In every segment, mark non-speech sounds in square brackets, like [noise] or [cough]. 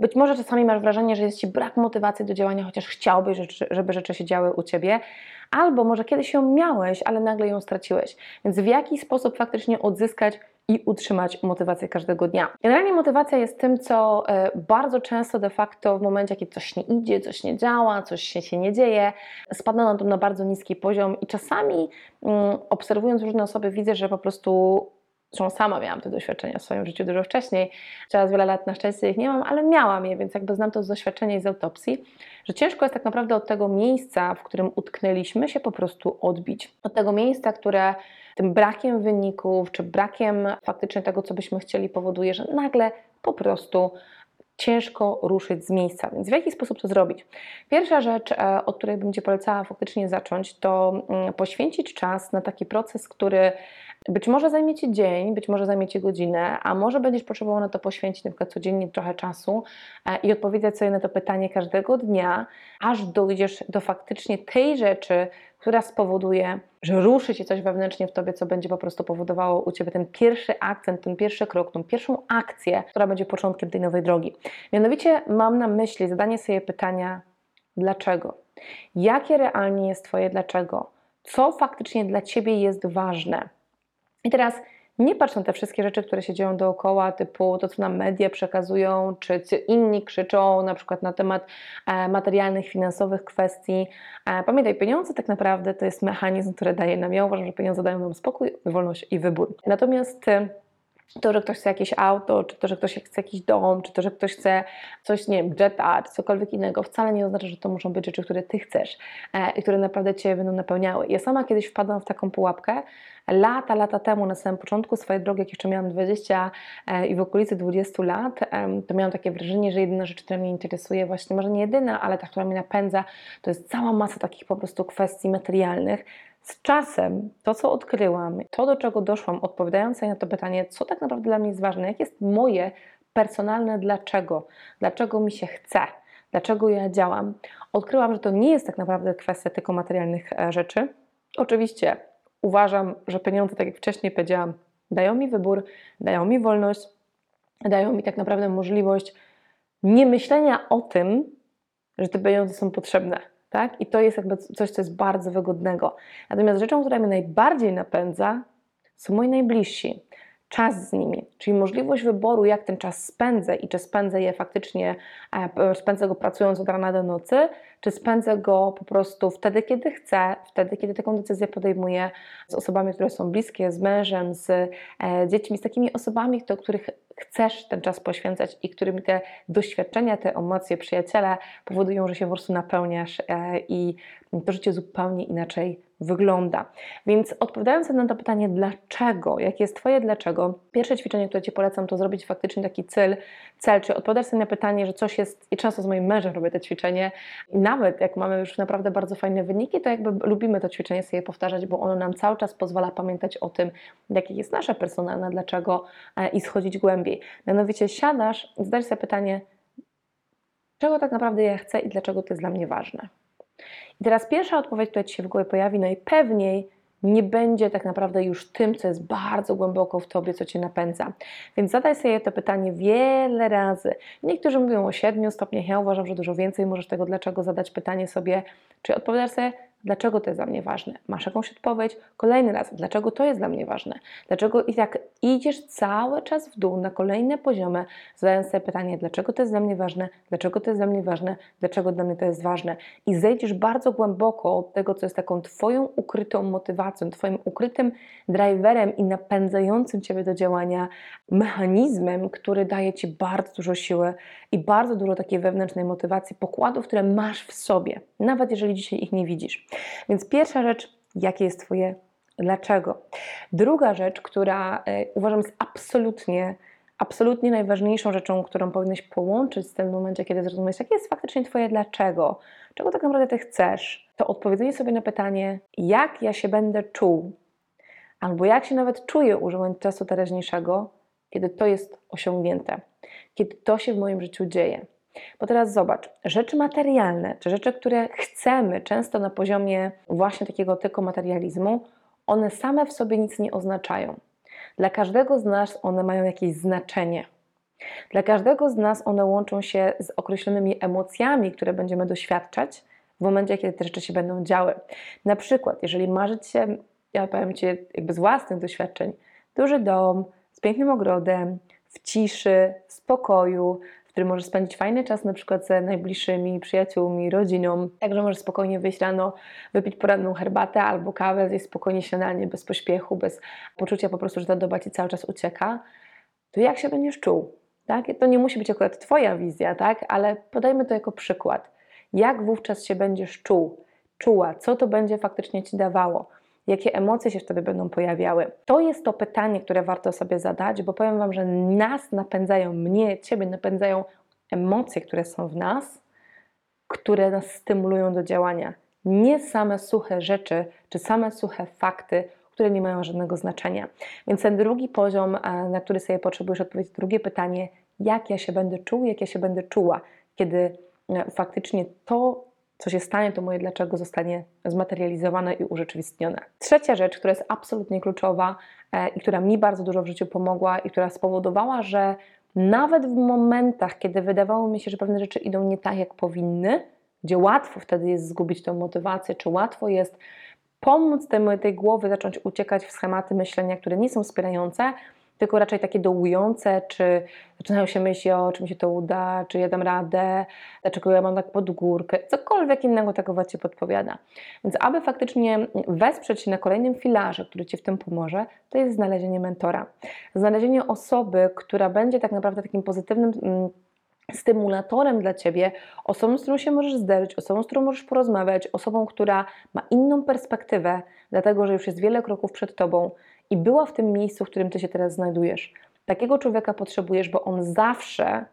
Być może czasami masz wrażenie, że jest Ci brak motywacji do działania, chociaż chciałbyś, żeby rzeczy się działy u Ciebie, albo może kiedyś ją miałeś, ale nagle ją straciłeś. Więc w jaki sposób faktycznie odzyskać i utrzymać motywację każdego dnia. Generalnie motywacja jest tym, co e, bardzo często de facto w momencie, kiedy coś nie idzie, coś nie działa, coś się, się nie dzieje, spada nam to na bardzo niski poziom i czasami mm, obserwując różne osoby widzę, że po prostu Zresztą sama miałam te doświadczenia w swoim życiu dużo wcześniej. Teraz wiele lat na szczęście ich nie mam, ale miałam je, więc jakby znam to z doświadczenia i z autopsji, że ciężko jest tak naprawdę od tego miejsca, w którym utknęliśmy, się po prostu odbić. Od tego miejsca, które tym brakiem wyników, czy brakiem faktycznie tego, co byśmy chcieli, powoduje, że nagle po prostu ciężko ruszyć z miejsca. Więc w jaki sposób to zrobić? Pierwsza rzecz, e, od której bym Ci polecała faktycznie zacząć, to mm, poświęcić czas na taki proces, który być może zajmie Ci dzień, być może zajmie Ci godzinę, a może będziesz potrzebował na to poświęcić na przykład codziennie trochę czasu e, i odpowiedzieć sobie na to pytanie każdego dnia, aż dojdziesz do faktycznie tej rzeczy, która spowoduje, że ruszy się coś wewnętrznie w Tobie, co będzie po prostu powodowało u Ciebie ten pierwszy akcent, ten pierwszy krok, tą pierwszą akcję, która będzie początkiem tej nowej drogi. Mianowicie mam na myśli zadanie sobie pytania, dlaczego? Jakie realnie jest Twoje dlaczego? Co faktycznie dla Ciebie jest ważne? I teraz nie patrz na te wszystkie rzeczy, które się dzieją dookoła, typu to, co nam media przekazują, czy co inni krzyczą, na przykład na temat e, materialnych, finansowych kwestii. E, pamiętaj, pieniądze tak naprawdę to jest mechanizm, który daje nam, ja uważam, że pieniądze dają nam spokój, wolność i wybór. Natomiast e, to, że ktoś chce jakieś auto, czy to, że ktoś chce jakiś dom, czy to, że ktoś chce coś, nie wiem, jeta, czy cokolwiek innego, wcale nie oznacza, że to muszą być rzeczy, które Ty chcesz e, i które naprawdę Cię będą napełniały. Ja sama kiedyś wpadłam w taką pułapkę, lata, lata temu, na samym początku swojej drogi, jak jeszcze miałam 20 e, i w okolicy 20 lat, to miałam takie wrażenie, że jedyna rzecz, która mnie interesuje, właśnie może nie jedyna, ale ta, która mnie napędza, to jest cała masa takich po prostu kwestii materialnych, z czasem to, co odkryłam, to, do czego doszłam, odpowiadając na to pytanie, co tak naprawdę dla mnie jest ważne, jakie jest moje personalne dlaczego, dlaczego mi się chce, dlaczego ja działam, odkryłam, że to nie jest tak naprawdę kwestia tylko materialnych e, rzeczy. Oczywiście uważam, że pieniądze, tak jak wcześniej powiedziałam, dają mi wybór, dają mi wolność, dają mi tak naprawdę możliwość nie myślenia o tym, że te pieniądze są potrzebne tak? I to jest jakby coś, co jest bardzo wygodnego. Natomiast rzeczą, która mnie najbardziej napędza, są moi najbliżsi. Czas z nimi, czyli możliwość wyboru, jak ten czas spędzę i czy spędzę je faktycznie, e, spędzę go pracując od rana do nocy, czy spędzę go po prostu wtedy, kiedy chcę, wtedy, kiedy taką decyzję podejmuję z osobami, które są bliskie, z mężem, z e, dziećmi, z takimi osobami, do których chcesz ten czas poświęcać i którymi te doświadczenia, te emocje, przyjaciele powodują, że się po prostu napełniasz e, i to życie zupełnie inaczej wygląda. Więc odpowiadając na to pytanie, dlaczego, jakie jest Twoje dlaczego, pierwsze ćwiczenie, które Ci polecam, to zrobić faktycznie taki cel, cel czy odpowiadać sobie na pytanie, że coś jest, i często z moim mężem robię te ćwiczenie, i nawet jak mamy już naprawdę bardzo fajne wyniki, to jakby lubimy to ćwiczenie sobie powtarzać, bo ono nam cały czas pozwala pamiętać o tym, jakie jest nasze personalne dlaczego e, i schodzić głębiej. Mianowicie siadasz, zadajesz sobie pytanie, czego tak naprawdę ja chcę i dlaczego to jest dla mnie ważne. I teraz pierwsza odpowiedź, która Ci się w głowie pojawi, najpewniej nie będzie tak naprawdę już tym, co jest bardzo głęboko w Tobie, co Cię napędza. Więc zadaj sobie to pytanie wiele razy. Niektórzy mówią o 7 stopniach, ja uważam, że dużo więcej. Możesz tego dlaczego zadać pytanie sobie, czy odpowiadasz sobie Dlaczego to jest dla mnie ważne? Masz jakąś odpowiedź? Kolejny raz, dlaczego to jest dla mnie ważne? Dlaczego i tak idziesz cały czas w dół na kolejne poziomy, zadając sobie pytanie, dlaczego to jest dla mnie ważne? Dlaczego to jest dla mnie ważne? Dlaczego dla mnie to jest ważne? I zejdziesz bardzo głęboko od tego, co jest taką Twoją ukrytą motywacją, Twoim ukrytym driverem i napędzającym Ciebie do działania mechanizmem, który daje Ci bardzo dużo siły i bardzo dużo takiej wewnętrznej motywacji, pokładów, które masz w sobie, nawet jeżeli dzisiaj ich nie widzisz. Więc pierwsza rzecz, jakie jest Twoje dlaczego. Druga rzecz, która y, uważam jest absolutnie, absolutnie najważniejszą rzeczą, którą powinieneś połączyć w tym momencie, kiedy zrozumiesz, jakie jest faktycznie Twoje dlaczego, czego tak naprawdę Ty chcesz, to odpowiedzenie sobie na pytanie, jak ja się będę czuł, albo jak się nawet czuję używając czasu teraźniejszego, kiedy to jest osiągnięte, kiedy to się w moim życiu dzieje. Bo teraz zobacz, rzeczy materialne, czy rzeczy, które chcemy, często na poziomie właśnie takiego tylko materializmu, one same w sobie nic nie oznaczają. Dla każdego z nas one mają jakieś znaczenie. Dla każdego z nas one łączą się z określonymi emocjami, które będziemy doświadczać w momencie, kiedy te rzeczy się będą działy. Na przykład, jeżeli marzyć się, ja powiem Ci jakby z własnych doświadczeń, duży dom z pięknym ogrodem, w ciszy, w spokoju, w którym możesz spędzić fajny czas na przykład ze najbliższymi przyjaciółmi, rodziną. Także możesz spokojnie wyjść rano, wypić poranną herbatę albo kawę, zjeść spokojnie śniadanie, bez pośpiechu, bez poczucia po prostu, że ta doba Ci cały czas ucieka. To jak się będziesz czuł? Tak? To nie musi być akurat Twoja wizja, tak? ale podajmy to jako przykład. Jak wówczas się będziesz czuł, czuła, co to będzie faktycznie Ci dawało, jakie emocje się wtedy będą pojawiały. To jest to pytanie, które warto sobie zadać, bo powiem Wam, że nas napędzają, mnie, Ciebie napędzają emocje, które są w nas, które nas stymulują do działania. Nie same suche rzeczy, czy same suche fakty, które nie mają żadnego znaczenia. Więc ten drugi poziom, e, na który sobie potrzebujesz odpowiedzieć, drugie pytanie, jak ja się będę czuł, jak ja się będę czuła, kiedy e, faktycznie to, co się stanie, to moje dlaczego zostanie zmaterializowane i urzeczywistnione. Trzecia rzecz, która jest absolutnie kluczowa e, i która mi bardzo dużo w życiu pomogła i która spowodowała, że nawet w momentach, kiedy wydawało mi się, że pewne rzeczy idą nie tak, jak powinny, gdzie łatwo wtedy jest zgubić tę motywację, czy łatwo jest pomóc tej, tej głowy zacząć uciekać w schematy myślenia, które nie są wspierające, tylko raczej takie dołujące, czy zaczynają się myśli o, czy mi się to uda, czy ja dam radę, dlaczego ja mam tak pod górkę, cokolwiek innego takowa Ci podpowiada. Więc aby faktycznie wesprzeć się na kolejnym filarze, który Ci w tym pomoże, to jest znalezienie mentora. Znalezienie osoby, która będzie tak naprawdę takim pozytywnym mm, stymulatorem dla Ciebie, osobą, z którą się możesz zderzyć, osobą, z którą możesz porozmawiać, osobą, która ma inną perspektywę, dlatego że już jest wiele kroków przed Tobą i była w tym miejscu, w którym Ty się teraz znajdujesz. Takiego człowieka potrzebujesz, bo on zawsze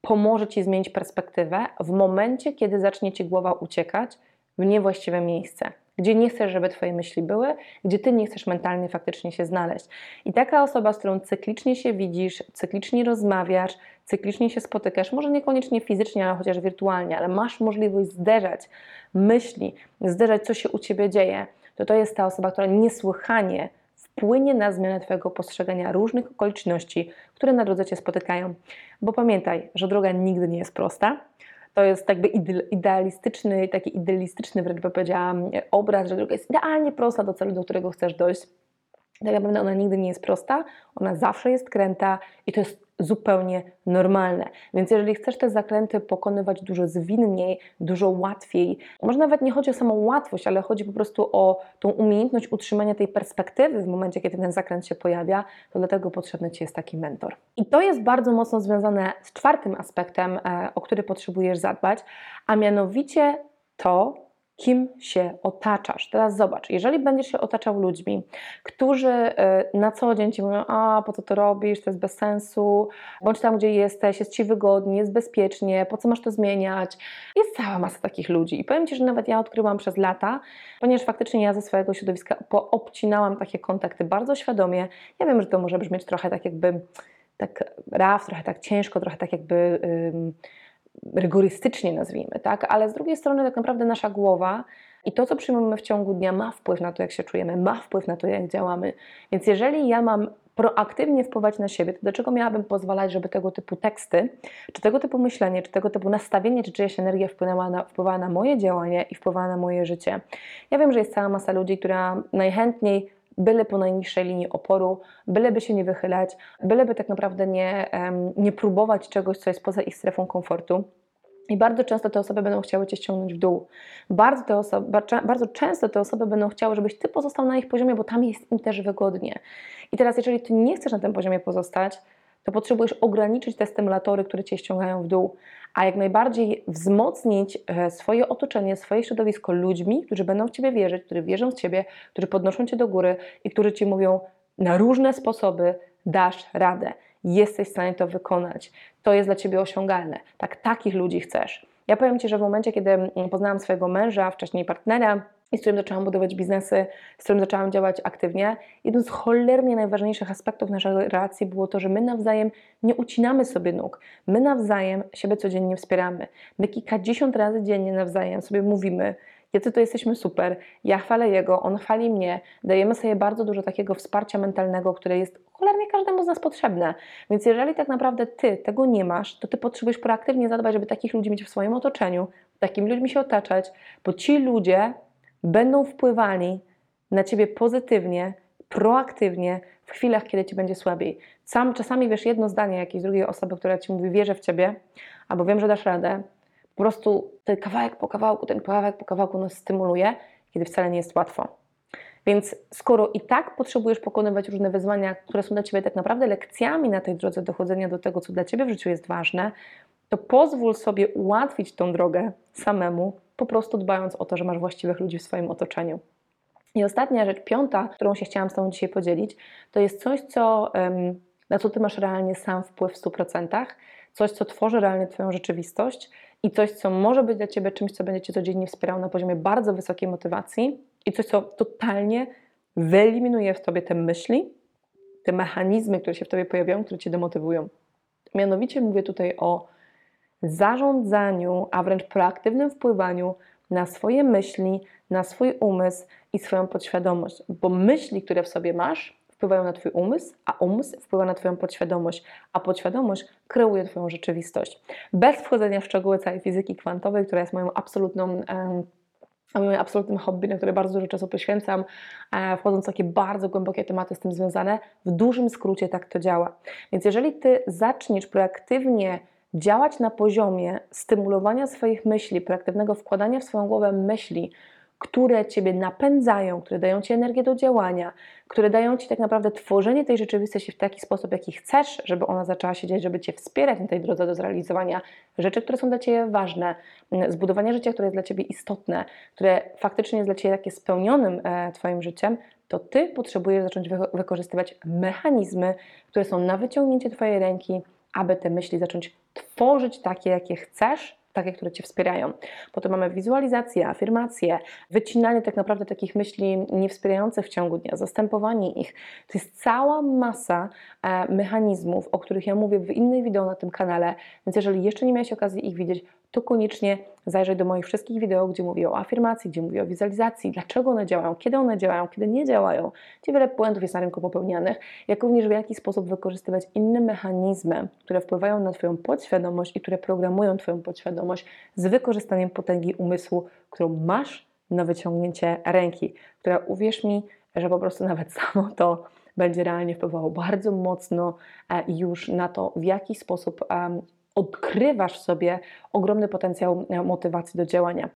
pomoże Ci zmienić perspektywę w momencie, kiedy zacznie Ci głowa uciekać w niewłaściwe miejsce gdzie nie chcesz, żeby Twoje myśli były, gdzie Ty nie chcesz mentalnie faktycznie się znaleźć. I taka osoba, z którą cyklicznie się widzisz, cyklicznie rozmawiasz, cyklicznie się spotykasz, może niekoniecznie fizycznie, ale chociaż wirtualnie, ale masz możliwość zderzać myśli, zderzać, co się u Ciebie dzieje, to to jest ta osoba, która niesłychanie wpłynie na zmianę Twojego postrzegania różnych okoliczności, które na drodze Cię spotykają. Bo pamiętaj, że droga nigdy nie jest prosta, to jest jakby idealistyczny, taki idealistyczny wręcz by powiedziałam obraz, że droga jest idealnie prosta do celu, do którego chcesz dojść. Tak naprawdę ona nigdy nie jest prosta, ona zawsze jest kręta i to jest zupełnie normalne. Więc jeżeli chcesz te zakręty pokonywać dużo zwinniej, dużo łatwiej, może nawet nie chodzi o samą łatwość, ale chodzi po prostu o tą umiejętność utrzymania tej perspektywy w momencie, kiedy ten zakręt się pojawia, to dlatego potrzebny Ci jest taki mentor. I to jest bardzo mocno związane z czwartym aspektem, e, o który potrzebujesz zadbać, a mianowicie to, kim się otaczasz. Teraz zobacz, jeżeli będziesz się otaczał ludźmi, którzy y, na co dzień ci mówią, a po co to robisz, to jest bez sensu, bądź tam, gdzie jesteś, jest ci wygodnie, jest bezpiecznie, po co masz to zmieniać. Jest cała masa takich ludzi i powiem ci, że nawet ja odkryłam przez lata, ponieważ faktycznie ja ze swojego środowiska poobcinałam takie kontakty bardzo świadomie. Ja wiem, że to może brzmieć trochę tak jakby tak raf, trochę tak ciężko, trochę tak jakby rygorystycznie nazwijmy, tak? Ale z drugiej strony tak naprawdę nasza głowa i to, co przyjmujemy w ciągu dnia, ma wpływ na to, jak się czujemy, ma wpływ na to, jak działamy. Więc jeżeli ja mam proaktywnie wpływać na siebie, to dlaczego miałabym pozwalać, żeby tego typu teksty, czy tego typu myślenie, czy tego typu nastawienie, czy czyjaś energia wpłynęła na, wpływała na moje działanie i wpływała na moje życie? Ja wiem, że jest cała masa ludzi, która najchętniej byle po najniższej linii oporu, byleby się nie wychylać, byleby tak naprawdę nie, nie próbować czegoś, co jest poza ich strefą komfortu. I bardzo często te osoby będą chciały Cię ściągnąć w dół. Bardzo, te osoby, bardzo często te osoby będą chciały, żebyś Ty pozostał na ich poziomie, bo tam jest im też wygodnie. I teraz, jeżeli Ty nie chcesz na tym poziomie pozostać, to potrzebujesz ograniczyć te stymulatory, które Cię ściągają w dół, a jak najbardziej wzmocnić e, swoje otoczenie, swoje środowisko ludźmi, którzy będą w Ciebie wierzyć, którzy wierzą w Ciebie, którzy podnoszą Cię do góry i którzy Ci mówią na różne sposoby dasz radę, jesteś w stanie to wykonać, to jest dla Ciebie osiągalne. Tak, takich ludzi chcesz. Ja powiem Ci, że w momencie, kiedy mm, poznałam swojego męża, wcześniej partnera, i z którym zaczęłam budować biznesy, z którym zaczęłam działać aktywnie, jednym z cholernie najważniejszych aspektów naszej relacji było to, że my nawzajem nie ucinamy sobie nóg. My nawzajem siebie codziennie wspieramy. My kilkadziesiąt razy dziennie nawzajem sobie mówimy, jacy to jesteśmy super, ja chwalę jego, on chwali mnie, dajemy sobie bardzo dużo takiego wsparcia mentalnego, które jest cholernie każdemu z nas potrzebne. Więc jeżeli tak naprawdę ty tego nie masz, to ty potrzebujesz proaktywnie zadbać, żeby takich ludzi mieć w swoim otoczeniu, takimi ludźmi się otaczać, bo ci ludzie będą wpływali na ciebie pozytywnie, proaktywnie w chwilach, kiedy ci będzie słabiej. Sam czasami wiesz jedno zdanie jakiejś drugiej osoby, która ci mówi, wierzę w ciebie, albo wiem, że dasz radę. Po prostu ten kawałek po kawałku, ten kawałek po kawałku nas stymuluje, kiedy wcale nie jest łatwo. Więc skoro i tak potrzebujesz pokonywać różne wyzwania, które są dla Ciebie tak naprawdę lekcjami na tej drodze dochodzenia do tego, co dla Ciebie w życiu jest ważne, to pozwól sobie ułatwić tą drogę samemu, po prostu dbając o to, że masz właściwych ludzi w swoim otoczeniu. I ostatnia rzecz, piąta, którą się chciałam z Tobą dzisiaj podzielić, to jest coś, co, na co Ty masz realnie sam wpływ w 100%, coś, co tworzy realnie Twoją rzeczywistość i coś, co może być dla Ciebie czymś, co będzie Cię codziennie wspierało na poziomie bardzo wysokiej motywacji i coś, co totalnie wyeliminuje w Tobie te myśli, te mechanizmy, które się w Tobie pojawiają, które Cię demotywują. Mianowicie mówię tutaj o zarządzaniu, a wręcz proaktywnym wpływaniu na swoje myśli, na swój umysł i swoją podświadomość, bo myśli, które w sobie masz, wpływają na Twój umysł, a umysł wpływa na Twoją podświadomość, a podświadomość kreuje Twoją rzeczywistość. Bez wchodzenia w szczegóły całej fizyki kwantowej, która jest moją absolutną. em, moim absolutnym hobby, na które bardzo dużo czasu poświęcam, e, wchodząc w takie bardzo głębokie tematy z tym związane, w dużym skrócie tak to działa. Więc jeżeli Ty zaczniesz proaktywnie działać na poziomie stymulowania swoich myśli, proaktywnego wkładania w swoją głowę myśli, które Ciebie napędzają, które dają Ci energię do działania, które dają Ci tak naprawdę tworzenie tej rzeczywistości w taki sposób, jaki chcesz, żeby ona zaczęła się dziać, żeby Cię wspierać na tej drodze do zrealizowania rzeczy, które są dla Ciebie ważne, m, zbudowania życia, które jest dla Ciebie istotne, które faktycznie jest dla Ciebie takie spełnionym e, Twoim życiem, to Ty potrzebujesz zacząć wy- wykorzystywać mechanizmy, które są na wyciągnięcie Twojej ręki, aby te myśli zacząć tworzyć takie, jakie chcesz, takie, które Cię wspierają. Potem mamy wizualizację, afirmację, wycinanie tak naprawdę takich myśli niewspierających w ciągu dnia, zastępowanie ich. To jest cała masa e, mechanizmów, o których ja mówię w innych wideo na tym kanale, więc jeżeli jeszcze nie miałeś okazji ich widzieć, to koniecznie zajrzyj do moich wszystkich wideo, gdzie mówię o afirmacji, gdzie mówię o wizualizacji, dlaczego one działają, kiedy one działają, kiedy nie działają, gdzie wiele błędów jest na rynku popełnianych, jak również w jaki sposób wykorzystywać inne mechanizmy, które wpływają na Twoją podświadomość i które programują Twoją podświadomość z wykorzystaniem potęgi umysłu, którą masz na wyciągnięcie ręki, która uwierz mi, że po prostu nawet [laughs] samo to będzie realnie wpływało bardzo mocno e, już na to, w jaki sposób odkrywasz sobie ogromny potencjał motywacji do działania.